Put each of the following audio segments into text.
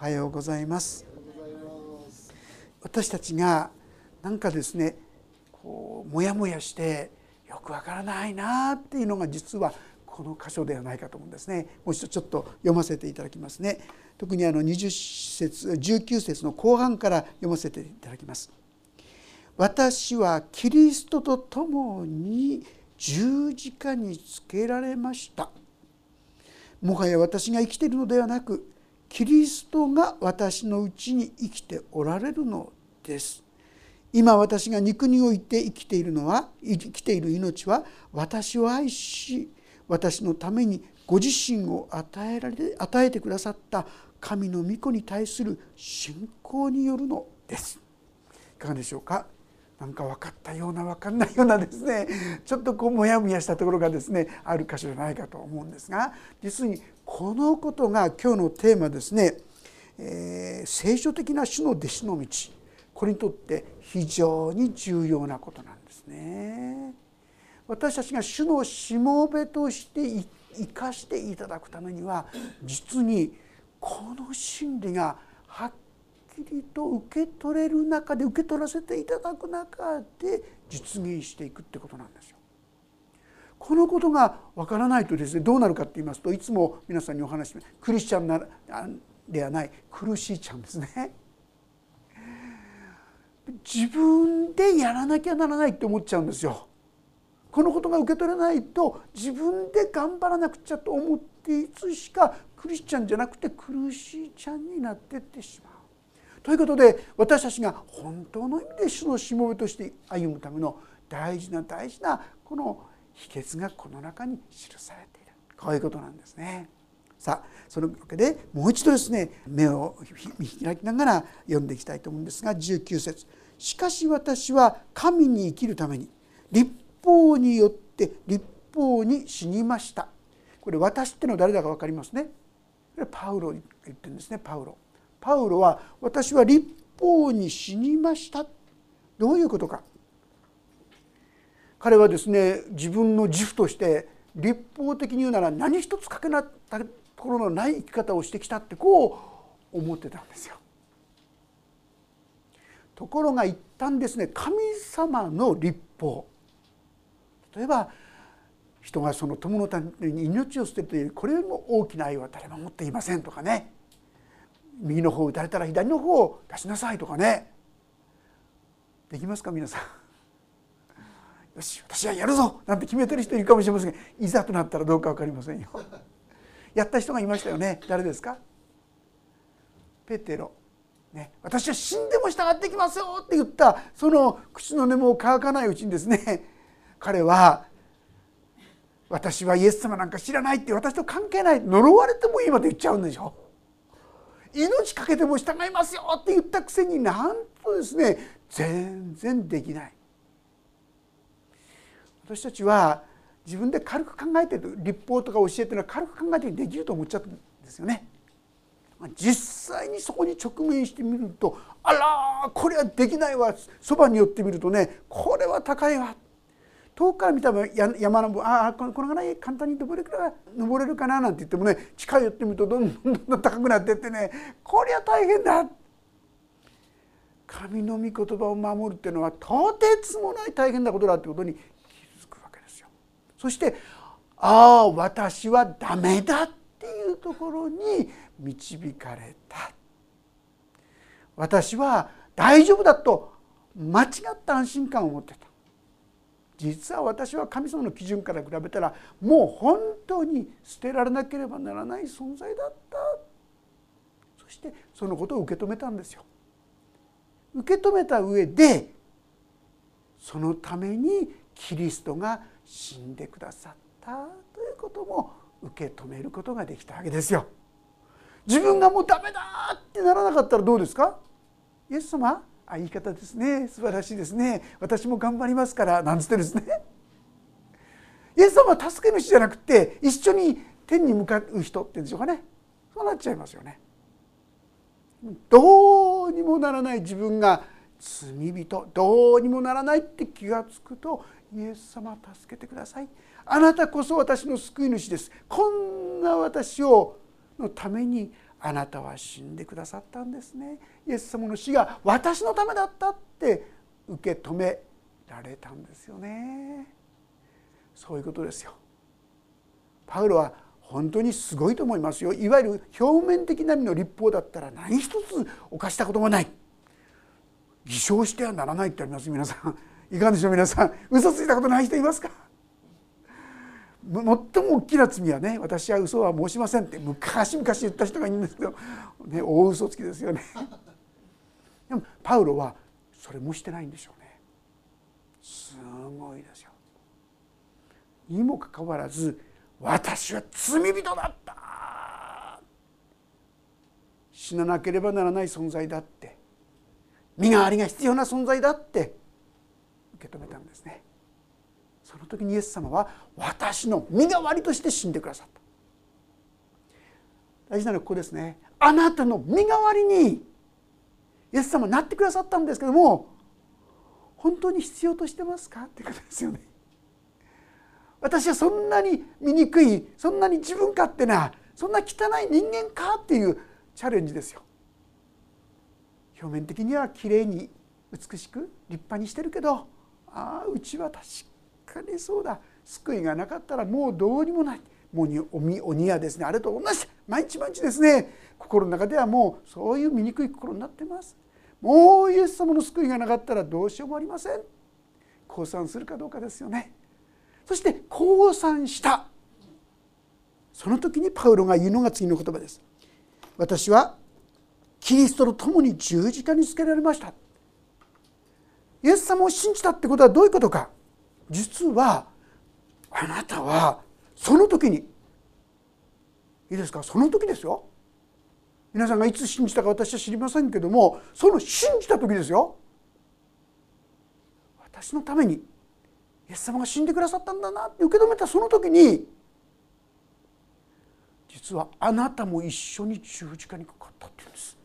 おはようございます。私たちがなんかですねこうモヤモヤしてよくわからないなっていうのが実はこの箇所ではないかと思うんですね。もう一度ちょっと読ませていただきますね。特にあの20節19節の後半から読ませていただきます。私はキリストと共に十字架につけられました。もはや私が生きているのではなくキリストが私のうちに生きておられるのです。今私が肉において生きているのは生きている命は私を愛し私のためにご自身を与えられ与えてくださった神の御子に対する信仰によるのです。いかがでしょうか？なんか分かったような分かんないようなですね。ちょっとこうモヤモヤしたところがですねある箇所じゃないかと思うんですが実にこのことが今日のテーマですね、えー、聖書的な主の弟子の道これにとって非常に重要なことなんですね。私たちが主のしもべとして生かしていただくためには実にこの真理がはっきりと受け取れる中で受け取らせていただく中で実現していくってことなんですよ。このことがわからないとですねどうなるかって言いますといつも皆さんにお話しますクリスチャンなではない苦しいちゃんですね。自分でやらなきゃならないって思っちゃうんですよ。このことが受け取れないと自分で頑張らなくちゃと思っていつしかクリスチャンじゃなくて苦しいちゃんになっていってしまう。ということで私たちが本当の意味で主のしもべとして歩むための大事な大事なこの秘訣がこの中に記されているこういうことなんですね。さあそのわけでもう一度ですね目を見開きながら読んでいきたいと思うんですが19節しかし私は神に生きるために立法によって立法に死にました」これ私ってのは誰だか分かりますね。パウロ言ってるんですねパウロ。パウロは私は立法に死にましたどういうことか彼はですね自分の自負として立法的に言うなら何一つかけなったところのない生き方をしてきたってこう思ってたんですよ。ところが一旦ですね神様の立法。例えば人がその友のために命を捨てるというこれよりも大きな愛は誰も持っていませんとかね。右の方を打たれたら左の方を出しなさいとかね。できますか皆さん？よし私はやるぞなんて決めてる人いるかもしれませんがいざとなったらどうか分かりませんよ。やった人がいましたよね。誰ですか？ペテロ、ね、私は死んでも従ってきますよって言ったその口の根も乾かないうちにですね 彼は私はイエス様なんか知らないって私と関係ない呪われてもいいまで言っちゃうんでしょ。命かけても従いますよって言ったくせになんとですね全然できない。私たちは自分で軽く考えてる立法とか教えてるのは軽く考えてできると思っちゃったんですよね。実際にそこに直面してみるとあらこれはできないわそばに寄ってみるとねこれは高いわ遠くから見たら山のああこのぐらい簡単に登れるか登れるかななんて言ってもね近寄ってみるとどんどんどんどん高くなってってねこりゃ大変だ神の御言葉を守るっていうのはとてつもない大変なことだってことに。そしてああ私はダメだっていうところに導かれた。私は大丈夫だと間違った安心感を持ってた。実は私は神様の基準から比べたらもう本当に捨てられなければならない存在だった。そしてそのことを受け止めたんですよ。受け止めた上でそのためにキリストが死んでくださったということも受け止めることができたわけですよ。自分がもうダメだってならなかったらどうですか？イエス様あ言い方ですね。素晴らしいですね。私も頑張りますからなんつってですね。イエス様は助け主じゃなくて一緒に天に向かう人っていうんでしょうかね。そうなっちゃいますよね。どうにもならない自分が罪人どうにもならないって気が付くとイエス様助けてください。あなたこそ私の救い主です。こんな私をのためにあなたは死んでくださったんですね。イエス様の死が私のためだったって受け止められたんですよね。そういうことですよ。パウロは本当にすごいと思いますよ。いわゆる表面的な意味の立法だったら何一つ犯したこともない。偽証してはならないってあります？皆さん。いかがでしょう？皆さん。嘘ついたことない人いますか？最も大きな罪はね私は嘘は申しませんって昔々言った人がいるんですけど、ね、大嘘つきですよね。でもパウロはそれもしてないんでしょうね。すごいですよにもかかわらず私は罪人だった。死ななければならない存在だって。身代わりが必要な存在だって受け止めたんですね。その時にイエス様は私の身代わりとして死んでくださった。大事なのはここですね。あなたの身代わりにイエス様なってくださったんですけども本当に必要としてますか？ってことですよね。私はそんなに醜いそんなに自分勝手なそんな汚い人間か？っていうチャレンジですよ。表面的にはきれいに美しく立派にしてるけどああうちは確かにそうだ。救いがなかったらもうどうにもない。もう鬼鬼やですね。あれと同じ。毎日毎日ですね。心の中ではもうそういう醜い心になってます。もうイエス様の救いがなかったらどうしようもありません。降参するかどうかですよね。そして降参した。その時にパウロが言うのが次の言葉です。私はキリストと共に十字架につけられました。イエス様を信じたってことはどういうことか。実はあなたはその時にいいですか？その時ですよ。皆さんがいつ信じたか私は知りませんけどもその信じた時ですよ。私のためにイエス様が死んでくださったんだなって受け止めたその時に実はあなたも一緒に十字架にかかったって言うんです。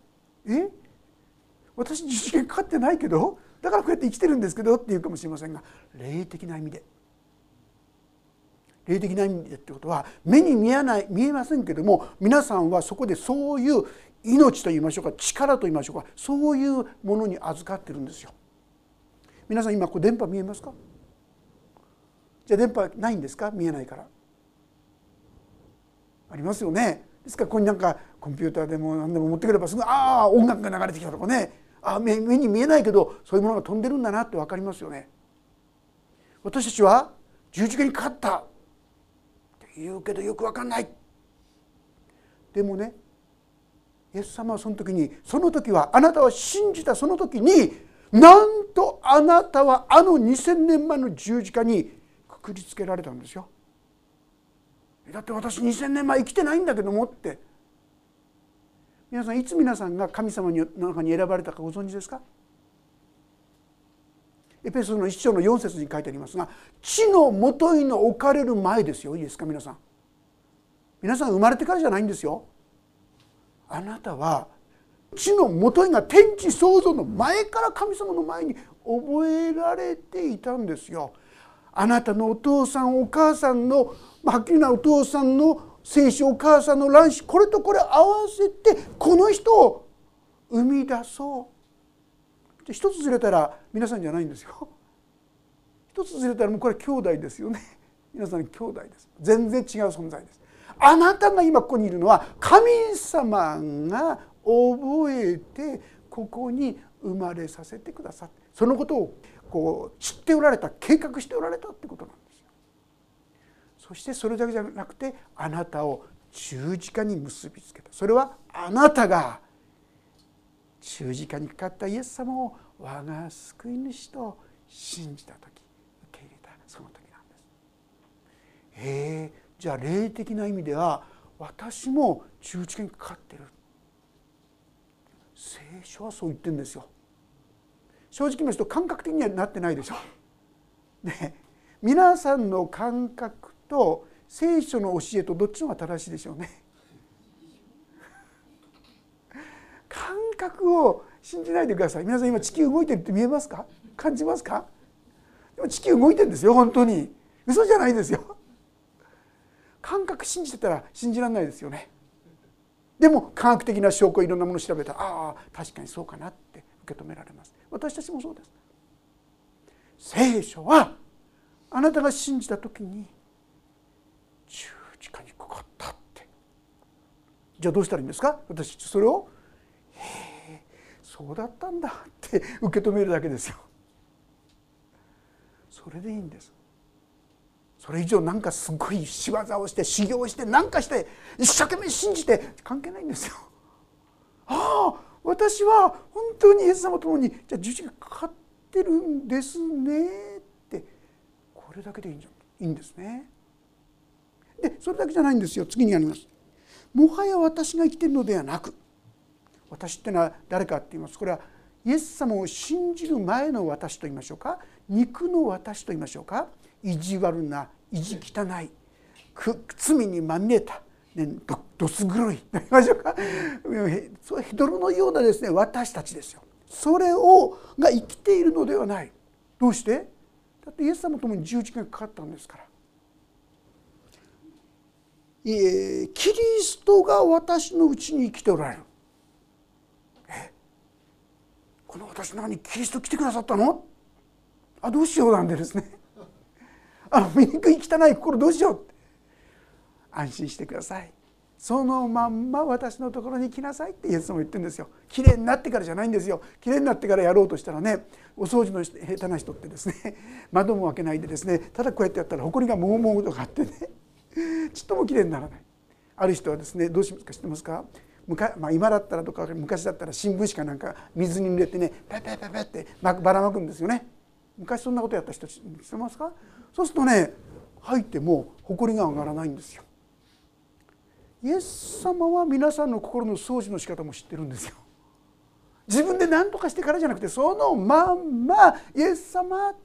え？私十字架かかってないけどだからこうやって生きてるんですけどって言うかもしれませんが霊的な意味で霊的な意味でってことは目に見えない見えませんけども皆さんはそこでそういう命と言いましょうか力と言いましょうかそういうものに預かってるんですよ。皆さん今こう電波見えますか？じゃあ電波ないんですか？見えないから。ありますよね。ですからここになんかコンピューターでも何でも持ってくればすぐああ音楽が流れてきたとかねあ目目に見えないけどそういうものが飛んでるんだなって分かりますよね。私たちは十字架にかかったって言うけどよく分かんないでもねイエス様はその時にその時はあなたは信じたその時になんとあなたはあの2,000年前の十字架にくくりつけられたんですよ。だって私2,000年前生きてないんだけどもって。皆さんいつ皆さんが神様の中に選ばれたかご存知ですか？エペソの一章の4節に書いてありますが地のもといの置かれる前ですよいいですか皆さん。皆さん生まれてからじゃないんですよ。あなたは地のもといが天地創造の前から神様の前に覚えられていたんですよ。あなたのお父さんお母さんのはっきりなお父さんの精子お母さんの卵子これとこれ合わせてこの人を生み出そう。一つずれたら皆さんじゃないんですよ。一つずれたらもうこれ兄弟ですよね。皆さん兄弟です。全然違う存在です。あなたが今ここにいるのは神様が覚えてここに生まれさせてくださって。そのことをこう知っておられた計画しておられたってことなんですよそしてそれだけじゃなくてあなたを十字架に結びつけたそれはあなたが十字架にかかったイエス様を我が救い主と信じた時受け入れたその時なんです。え、じゃあ霊的な意味では私も十字架にかかってる聖書はそう言ってるんですよ。正直言いますと感覚的にはなってないでしょ。ね。皆さんの感覚と聖書の教えとどっちの方が正しいでしょうね。感覚を信じないでください。皆さん今地球動いてるって見えますか？感じますか？でも地球動いてるんですよ本当に。嘘じゃないですよ。感覚信じてたら信じられないですよね。ででも科学的な証拠いろんなものを調べたらああ確かにそうかなって受け止められます。私たちもそうです。聖書はあなたが信じた時に十字架にかかったって。じゃあどうしたらいいんですか？私それを「へえそうだったんだ」って受け止めるだけですよ。それでいいんです。それ以上なんかすごい仕業をして修行して何かして一生懸命信じて関係ないんですよ。ああ私は本当にイエス様と共にじゃあ十字架かかってるんですねってこれだけでいいんじゃいいんですね。でそれだけじゃないんですよ次にあります。もはや私が生きているのではなく私ってのは誰かって言いますこれはイエス様を信じる前の私と言いましょうか肉の私と言いましょうか意地悪な意地汚い罪にまみれた、ね、どどす黒い。と言いましょうか？ヘドロのようなですね私たちですよ。それをが生きているのではない。どうして？だってイエス様ともに十字架がかかったんですから。キリストが私のうちに生きておられる。え？この私の中にキリスト来てくださったの？あどうしようなんでですね。あの醜い汚い心どうしよう？安心してください。そのまんま私のところに来なさいってイエスも言ってるんですよ。きれいになってからじゃないんですよ。きれいになってからやろうとしたらねお掃除の下手な人ってですね 窓も開けないでですねただこうやってやったら埃がもうもうとかあってねちっともきれいにならない。ある人はですねどうしますか知ってますか？まあ、今だったらとか昔だったら新聞紙かなんか水に濡れてねペペペペってばらまくんですよね。昔そんなことやった人知ってますか？そうするとね入っても埃が上がらないんですよ。イエス様は皆さんの心の掃除の仕方も知ってるんですよ。自分で何とかしてからじゃなくてそのまんまイエス様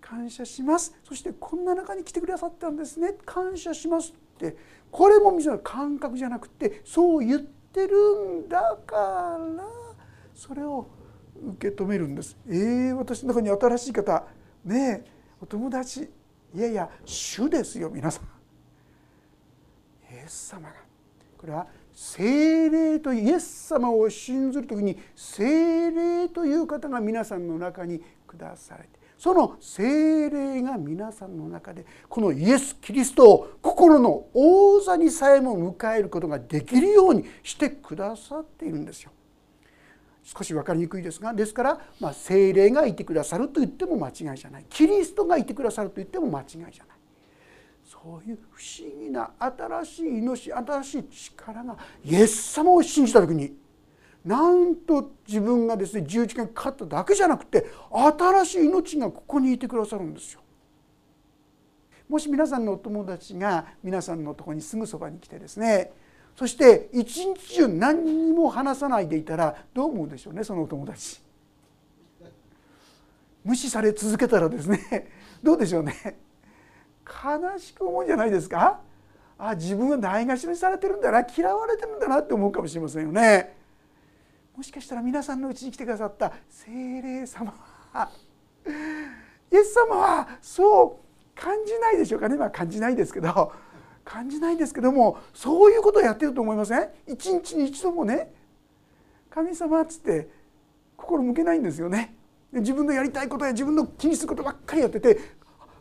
感謝しますそしてこんな中に来てくださったんですね感謝しますってこれもみん感覚じゃなくてそう言ってるんだからそれを受け止めるんです。えー、私の中に新しい方ねお友達いやいや主ですよ皆さん。ス様がこれは精霊とイエス様を信ずる時に精霊という方が皆さんの中に下されてその精霊が皆さんの中でこのイエス・キリストを心の王座にさえも迎えることができるようにしてくださっているんですよ。少し分かりにくいですがですから、まあ、精霊がいてくださると言っても間違いじゃないキリストがいてくださると言っても間違いじゃないそういう不思議な新しい命新しい力がイエス様を信じた時になんと自分がですね十字架にかかっただけじゃなくて新しい命がここにいてくださるんですよ。もし皆さんのお友達が皆さんのとこにすぐそばに来てですねそして一日中何にも話さないでいたらどう思うでしょうねそのお友達。無視され続けたらですねどうでしょうね悲しく思うんじゃないですか？あ自分はないがしろにされてるんだな嫌われてるんだなって思うかもしれませんよね。もしかしたら皆さんのうちに来てくださった精霊様はイエス様はそう感じないでしょうかね？まあ感じないですけど感じないんですけどもそういうことをやってると思いません？一日に一度もね。神様っつって心向けないんですよね。自分のやりたいことや自分の気にすることばっかりやってて「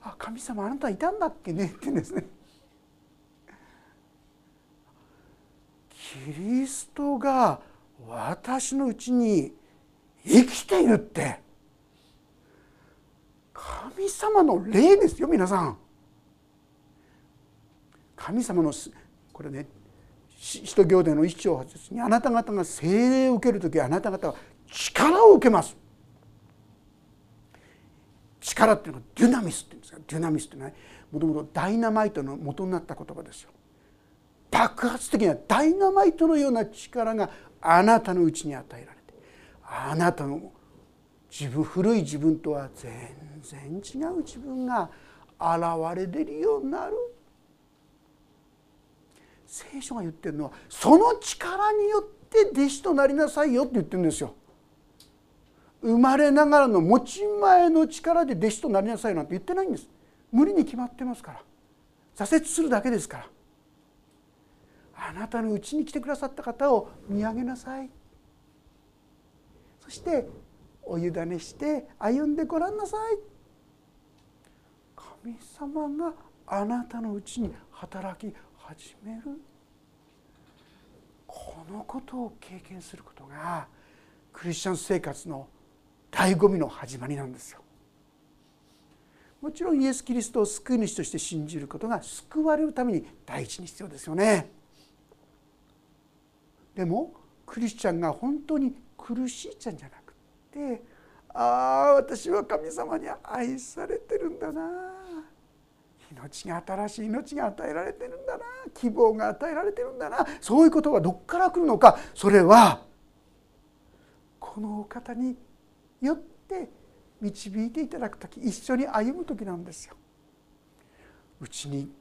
あ神様あなたいたんだっけね」って言うんですね。キリストが私のうちに生きているって神様の霊ですよ皆さん。神様のこれね使徒行伝の一章八節にあなた方が精霊を受ける時あなた方は力を受けます。力っていうのはデュナミスって言うんですがデュナミスっていうのはもともとダイナマイトの元になった言葉ですよ。爆発的なダイナマイトのような力があなたのうちに与えられてあなたの自分古い自分とは全然違う自分が現れ出るようになる聖書が言ってるのはその力によって弟子となりなさいよって言ってるんですよ。生まれながらの持ち前の力で弟子となりなさいなんて言ってないんです。無理に決まってますから。挫折するだけですから。あなたのうちに来てくださった方を見上げなさい。そしてお委ねして歩んでごらんなさい。神様があなたのうちに働き始める。このことを経験することがクリスチャン生活の醍醐味の始まりなんですよ。もちろんイエス・キリストを救い主として信じることが救われるために第一に必要ですよね。でもクリスチャンが本当に苦しいちゃんじゃなくってああ私は神様に愛されてるんだな命が新しい命が与えられてるんだな希望が与えられてるんだなそういうことはどこから来るのかそれはこのお方によって導いていただく時一緒に歩む時なんですよ。うちに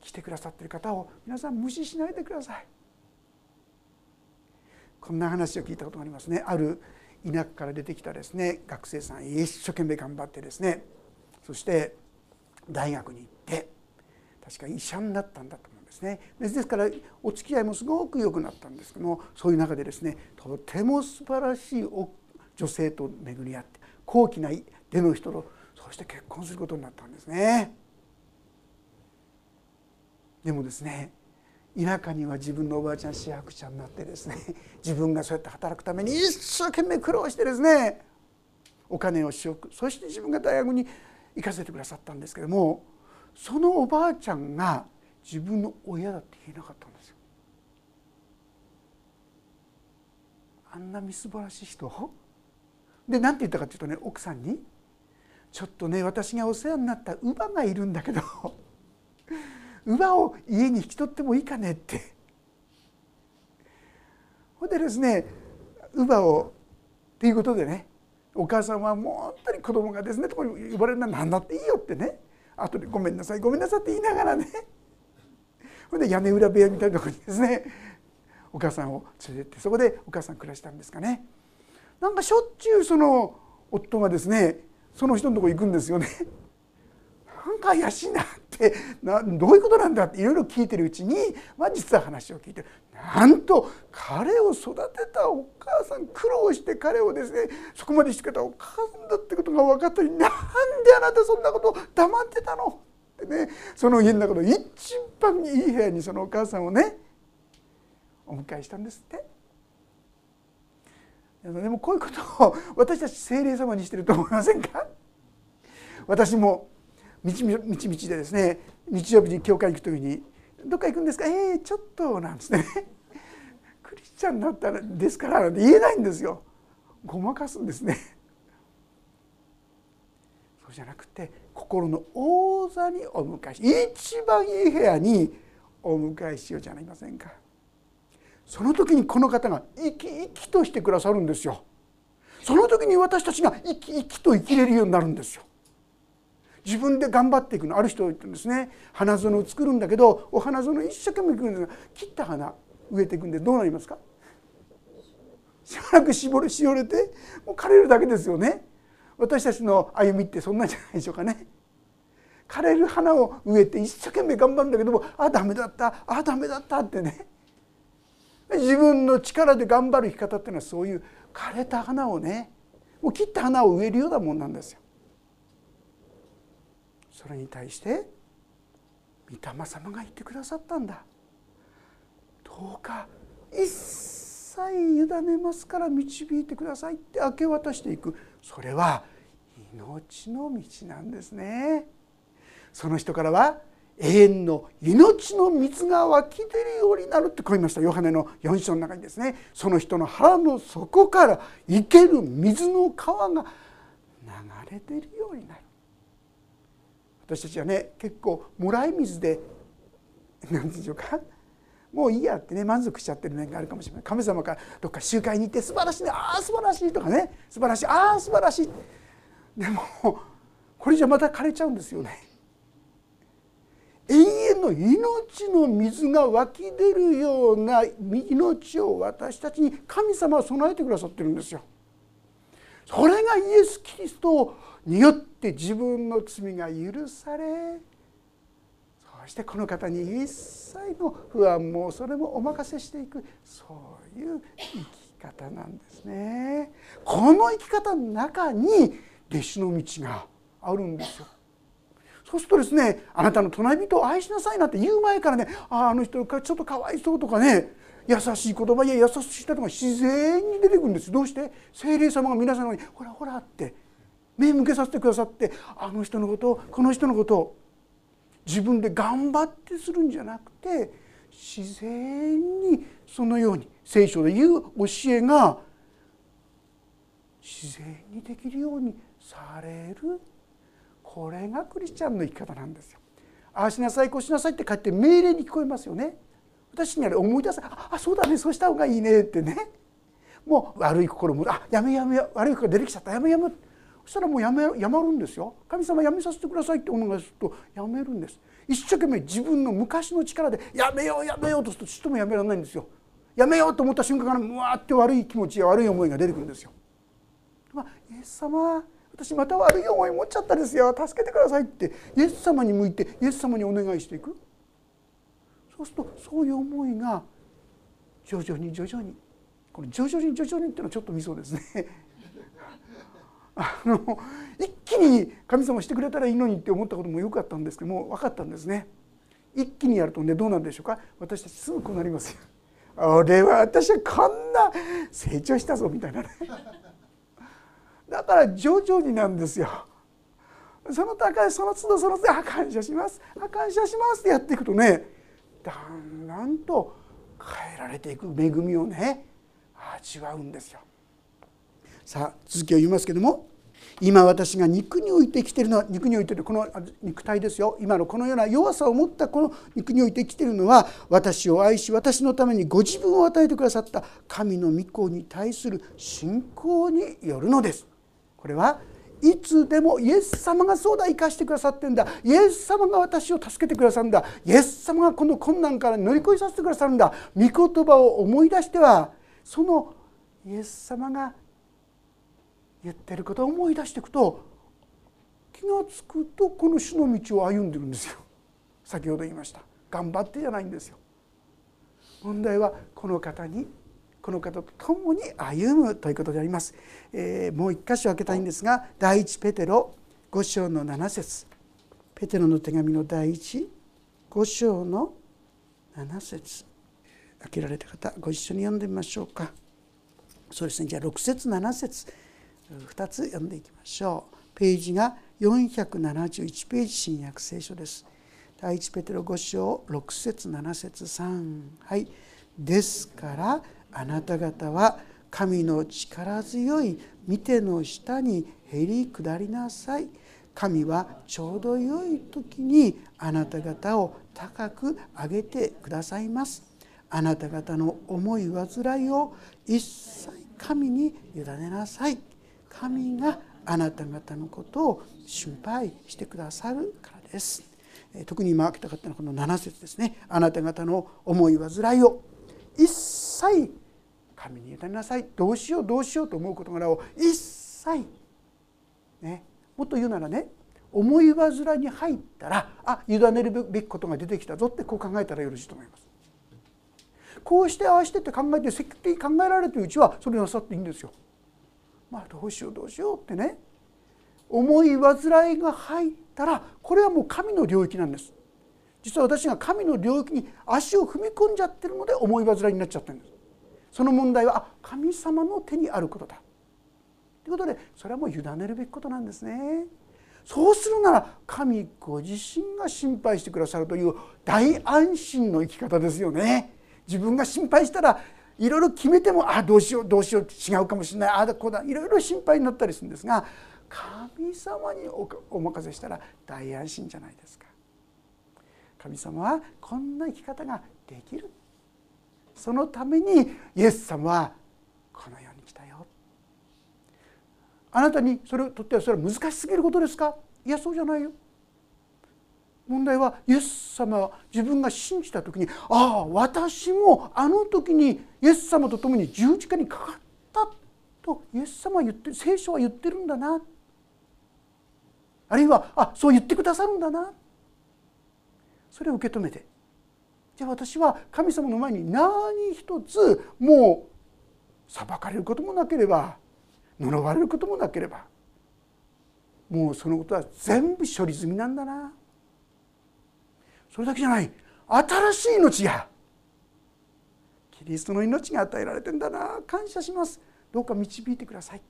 来てくださっている方を皆さん無視しないでください。こんな話を聞いたことがありますね。ある田舎から出てきたですね学生さん一生懸命頑張ってですねそして大学に行って確か医者になったんだと思うんですねですからお付き合いもすごく良くなったんですけどもそういう中でですねとても素晴らしい女性と巡り合って高貴な出の人とそして結婚することになったんですね。でもですね田舎には自分のおばあちゃん市役者になってですね 自分がそうやって働くために一生懸命苦労してですねお金をしくそして自分が大学に行かせてくださったんですけどもそのおばあちゃんが自分の親だって言えなかったんですよ。あんなみすぼらしい人で何て言ったかっていうとね奥さんに「ちょっとね私がお世話になった乳母がいるんだけど 乳母を家に引き取ってもいいかね」って。ほんでですね乳母をっていうことでねお母さんはもう本当に子供がですねとこに呼ばれるのは何だっていいよってね。後で「ごめんなさいごめんなさい」って言いながらね。ほんで屋根裏部屋みたいなとこにですねお母さんを連れてってそこでお母さん暮らしたんですかね。なんかしょっちゅうその夫がですねその人のとこ行くんですよね。なんか怪しいなってなどういうことなんだっていろいろ聞いてるうちに、まあ、実は話を聞いてなんと彼を育てたお母さん苦労して彼をですねそこまでしてくれたお母さんだってことが分かったのになんであなたそんなこと黙ってたの？ってねその家の中の一番いい部屋にそのお母さんをねお迎えしたんですって。でもこういうことを私たち精霊様にしてると思いませんか？私もみちみちでですね日曜日に教会行く時に「どっか行くんですか？えー、ちょっと」なんですね。クリスチャンになったらですからなんて言えないんですよ。ごまかすんですね。そうじゃなくて心の王座にお迎えし一番いい部屋にお迎えしようじゃありませんか。その時にこの方が生き生きとしてくださるんですよ。その時に私たちが生き生きと生きれるようになるんですよ。自分で頑張っていくの。ある人言ってるんですね。花園を作るんだけどお花園一生懸命行くんですが切った花植えていくんでどうなりますか？しばらく絞れしおれてもう枯れるだけですよね。私たちの歩みってそんなんじゃないでしょうかね。枯れる花を植えて一生懸命頑張るんだけどもあダメだったあダメだったってね。自分の力で頑張る生き方っていうのはそういう枯れた花をねもう切った花を植えるようなもんなんですよ。それに対して御霊様が言ってくださったんだ。どうか一切委ねますから導いてくださいって明け渡していくそれは命の道なんですね。その人からは永遠の命の水が湧き出るようになるってこう言いました。ヨハネの4章の中にですね。その人の腹の底から生ける水の川が流れ出るようになる。私たちはね結構もらい水で何でしょうかもういいやってね満足しちゃってる面があるかもしれない。神様からどっか集会に行って素晴らしいねああ素晴らしいとかね素晴らしいああ素晴らしい。でもこれじゃまた枯れちゃうんですよね。永遠の命の水が湧き出るような命を私たちに神様は備えてくださってるんですよ。それがイエス・キリストによって自分の罪が許されそしてこの方に一切の不安もそれもお任せしていくそういう生き方なんですね。この生き方の中に弟子の道があるんですよ。そうするとですねあなたの隣人を愛しなさいなんて言う前からねああの人ちょっとかわいそうとかね優しい言葉や優しい人が自然に出てくるんです。どうして？精霊様が皆さんに「ほらほら」って目向けさせてくださってあの人のことをこの人のことを自分で頑張ってするんじゃなくて自然にそのように聖書で言う教えが自然にできるようにされる。これがクリスチャンの生き方なんですよ。ああしなさいこうしなさいって書いて命令に聞こえますよね。私にあれ思い出せああそうだねそうした方がいいねってねもう悪い心もあやめやめ悪い心出てきちゃったやめやめそしたらもうやめやまるんですよ神様やめさせてくださいってお願いするとやめるんです一生懸命自分の昔の力でやめようやめようとするとちっともやめられないんですよやめようと思った瞬間からうわーって悪い気持ちや悪い思いが出てくるんですよ。まあ、イエス様私また悪い思い持っちゃったですよ。助けてくださいって。イエス様に向いてイエス様にお願いしていく。そうするとそういう思いが徐々に徐々に。この徐々に徐々にっていうのはちょっとミソですね。あの一気に神様してくれたらいいのにって思ったこともよかったんですけども分かったんですね。一気にやるとねどうなんでしょうか。私たちすぐこうなりますよ。俺は私はこんな成長したぞみたいなね。だから徐々になんですよ。その高いその都度その都度あ感謝します。あ感謝しますってやっていくとね。だんだんと変えられていく恵みをね味わうんですよ。さあ続きを言いますけども今私が肉において生きてるのは肉においてるこの肉体ですよ。今のこのような弱さを持ったこの肉において生きてるのは私を愛し私のためにご自分を与えてくださった神の御子に対する信仰によるのです。これはいつでもイエス様がそうだ生かしてくださってんだ。イエス様が私を助けてくださるんだ。イエス様がこの困難から乗り越えさせてくださるんだ。御言葉を思い出してはそのイエス様が言ってることを思い出していくと気が付くとこの主の道を歩んでるんですよ。先ほど言いました。頑張ってじゃないんですよ。問題はこの方にこの方と共に歩むということであります、えー、もう一箇所開けたいんですが第一ペテロ5章の7節。ペテロの手紙の第一5章の7節。開けられた方ご一緒に読んでみましょうか。そうですね。じゃあ6節7節。2つ読んでいきましょう。ページが471ページ新約聖書です。第一ペテロ5章6節7節3はい。ですからあなた方は神の力強い見ての下にへり下りなさい。神はちょうど良い時にあなた方を高く上げてくださいます。あなた方の思い煩いを一切神に委ねなさい。神があなた方のことを心配してくださるからです。特に今開けたかったのはこの7節ですね。あなた方の思い煩いを一切神に委ねなさいどうしようどうしようと思う事柄を一切ねもっと言うならね思い煩いに入ったらあ委ねるべきことが出てきたぞってこう考えたらよろしいと思います。こうしてああしてって考えて積極的に考えられてるうちはそれなさっていいんですよ。まあどうしようどうしようってね思い煩いが入ったらこれはもう神の領域なんです実は私が神の領域に足を踏み込んじゃってるので思い煩いになっちゃってるんですその問題はあ神様の手にあることだ。ということでそれはもう委ねるべきことなんですね。そうするなら神ご自身が心配してくださるという大安心の生き方ですよね。自分が心配したらいろいろ決めてもあどうしようどうしよう違うかもしれないああだこうだいろいろ心配になったりするんですが神様にお任せしたら大安心じゃないですか。神様はこんな生き方ができる。そのためにイエス様はこの世に来たよ。あなたにそれをとってはそれは難しすぎることですか？いやそうじゃないよ。問題はイエス様は自分が信じた時にああ私もあの時にイエス様と共に十字架にかかったとイエス様は言って聖書は言ってるんだな。あるいはあそう言ってくださるんだな。それを受け止めてじゃあ私は神様の前に何一つもう裁かれることもなければ呪われることもなければもうそのことは全部処理済みなんだな。それだけじゃない。新しい命がキリストの命が与えられてんだな。感謝します。どうか導いてください。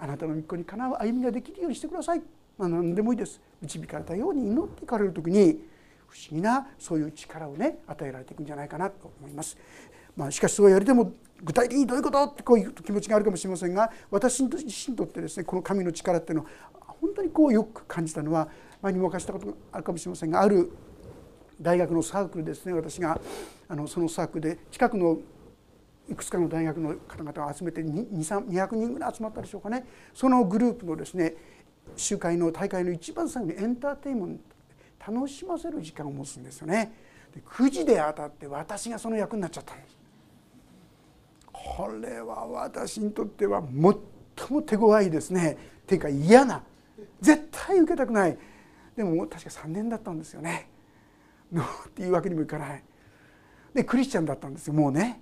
あなたの御子にかなう歩みができるようにしてください、まあ、何でもいいです。導かれたように祈っていかれる時に不思議なそういう力をね与えられていくんじゃないかなと思います。まあ、しかしそう言われても具体的にどういうことってこういう気持ちがあるかもしれませんが私自身にとってですねこの神の力っていうのは本当にこうよく感じたのは前にも明かしたことがあるかもしれませんがある大学のサークルですね私があのそのサークルで近くのいくつかの大学の方々を集めて200人ぐらい集まったでしょうかねそのグループのですね集会の大会の一番最後にエンターテインメント楽しませる時間を持つんですよね。で9時で当たって私がその役になっちゃったんです。これは私にとっては最も手強いですねていうか嫌な絶対受けたくないでも確か3年だったんですよね。ノーっていうわけにもいかない。でクリスチャンだったんですよもうね。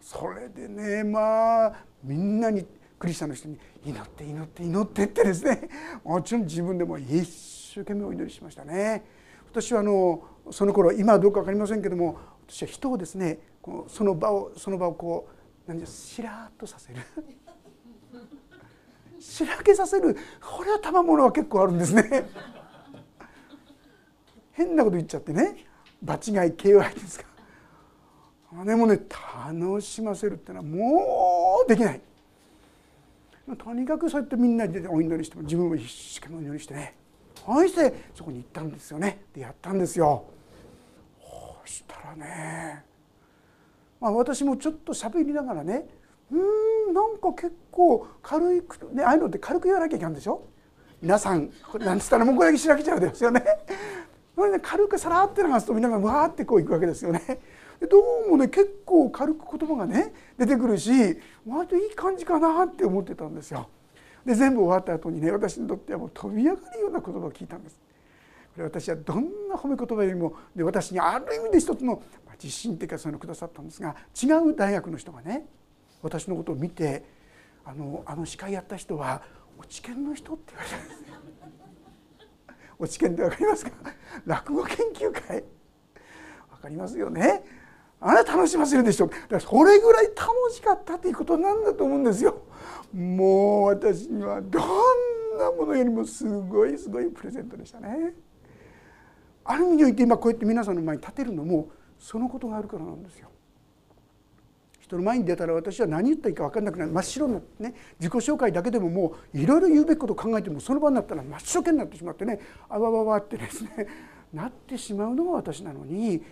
それでねまあみんなにクリスチャンの人に祈って祈って祈ってってですねもちろん自分でも一生生懸命お祈りしましたね。私はあのその頃今はどうか分かりませんけども私は人をですねその場をその場をこう何ですしらっとさせる。しらけさせる。これは賜物は結構あるんですね。変なこと言っちゃってね。場違い KY ですか。でもね楽しませるってのはもうできない。とにかくそうやってみんなでお祈りしても自分も一生懸命お祈りしてね。そしてそこに行ったんですよねでやったんですよそしたらね、まあ、私もちょっと喋りながらねうんなんか結構軽くねああいうのって軽く言わなきゃいけないんでしょ？皆さんこれなんつったらもうこれだけしらけちゃうですよね。それね軽くさらって流すとみんながわーってこういくわけですよね。どうもね結構軽く言葉がね出てくるし割といい感じかなって思ってたんですよ。で全部終わった後にね私にとってはもう飛び上がるような言葉を聞いたんです。これ私はどんな褒め言葉よりもで私にある意味で一つの自信っていうかそういうのをくださったんですが違う大学の人がね私のことを見てあのあの司会やった人は落ち研の人って言われたんですね。落ち研って分かりますか？落語研究会分かりますよね？あれ楽しませるでしょうだからそれぐらい楽しかったということなんだと思うんですよ。もう私にはどんなものよりもすごいすごいプレゼントでしたね。ある意味において今こうやって皆さんの前に立てるのもそのことがあるからなんですよ。人の前に出たら私は何言ったらいいか分かんなくなる真っ白になってね自己紹介だけでももういろいろ言うべきことを考えてもその場になったら真っ白けになってしまってねあわわわってですねなってしまうのが私なのに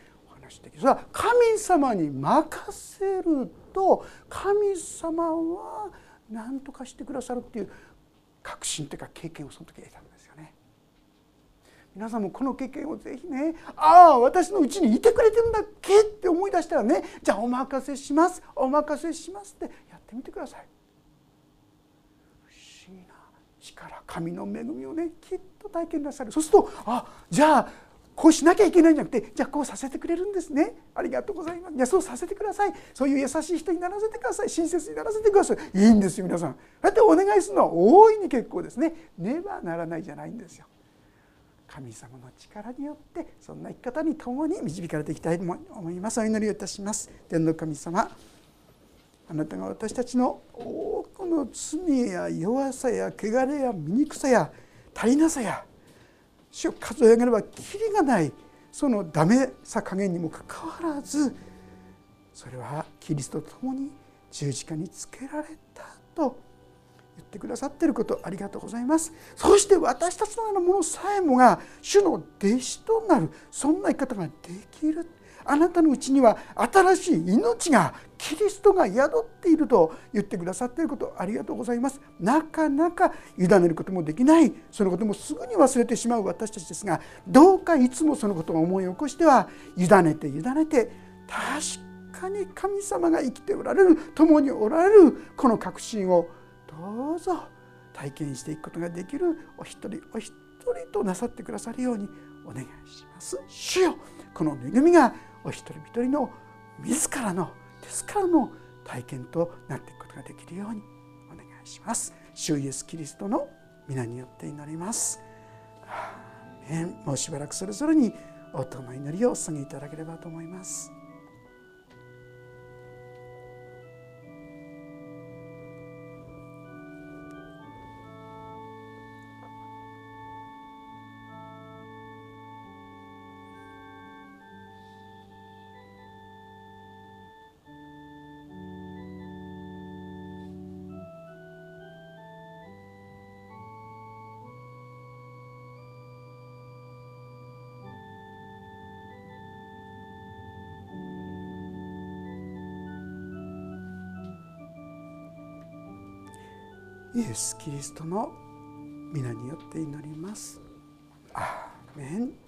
話できるそれは神様に任せると神様は何とかしてくださるっていう確信というか経験をその時得たんですよね。皆さんもこの経験をぜひねああ私のうちにいてくれてるんだっけって思い出したらねじゃあお任せしますお任せしますってやってみてください。不思議な力神の恵みをねきっと体験なさるそうするとあじゃあこうしなきゃいけないんじゃなくてじゃあこうさせてくれるんですね。ありがとうございます。じゃあそうさせてください。そういう優しい人にならせてください。親切にならせてください。いいんですよ皆さん。だってお願いするのは大いに結構ですね。ねばならないじゃないんですよ。神様の力によってそんな生き方に共に導かれていきたいと思います。お祈りをいたします。天の神様あなたが私たちの多くの罪や弱さや汚れや醜さや足りなさや主を数え上げればきりがないそのダメさ加減にもかかわらずそれはキリストと共に十字架につけられたと言ってくださっていることありがとうございます。そして私たちのようなものさえもが主の弟子となるそんな生き方ができるあなたのうちには新しい命がキリストが宿っていると言ってくださっていることありがとうございます。なかなか委ねることもできない。そのこともすぐに忘れてしまう私たちですがどうかいつもそのことを思い起こしては委ねて委ねて確かに神様が生きておられる共におられるこの確信をどうぞ体験していくことができるお一人お一人となさってくださるようにお願いします。主よこの恵みがお一人一人の自らのですからの体験となっていくことができるようにお願いします。主イエスキリストの皆によって祈ります。もうしばらくそれぞれに音の祈りをお捧げいただければと思います。エス・キリストの皆によって祈ります。アーメン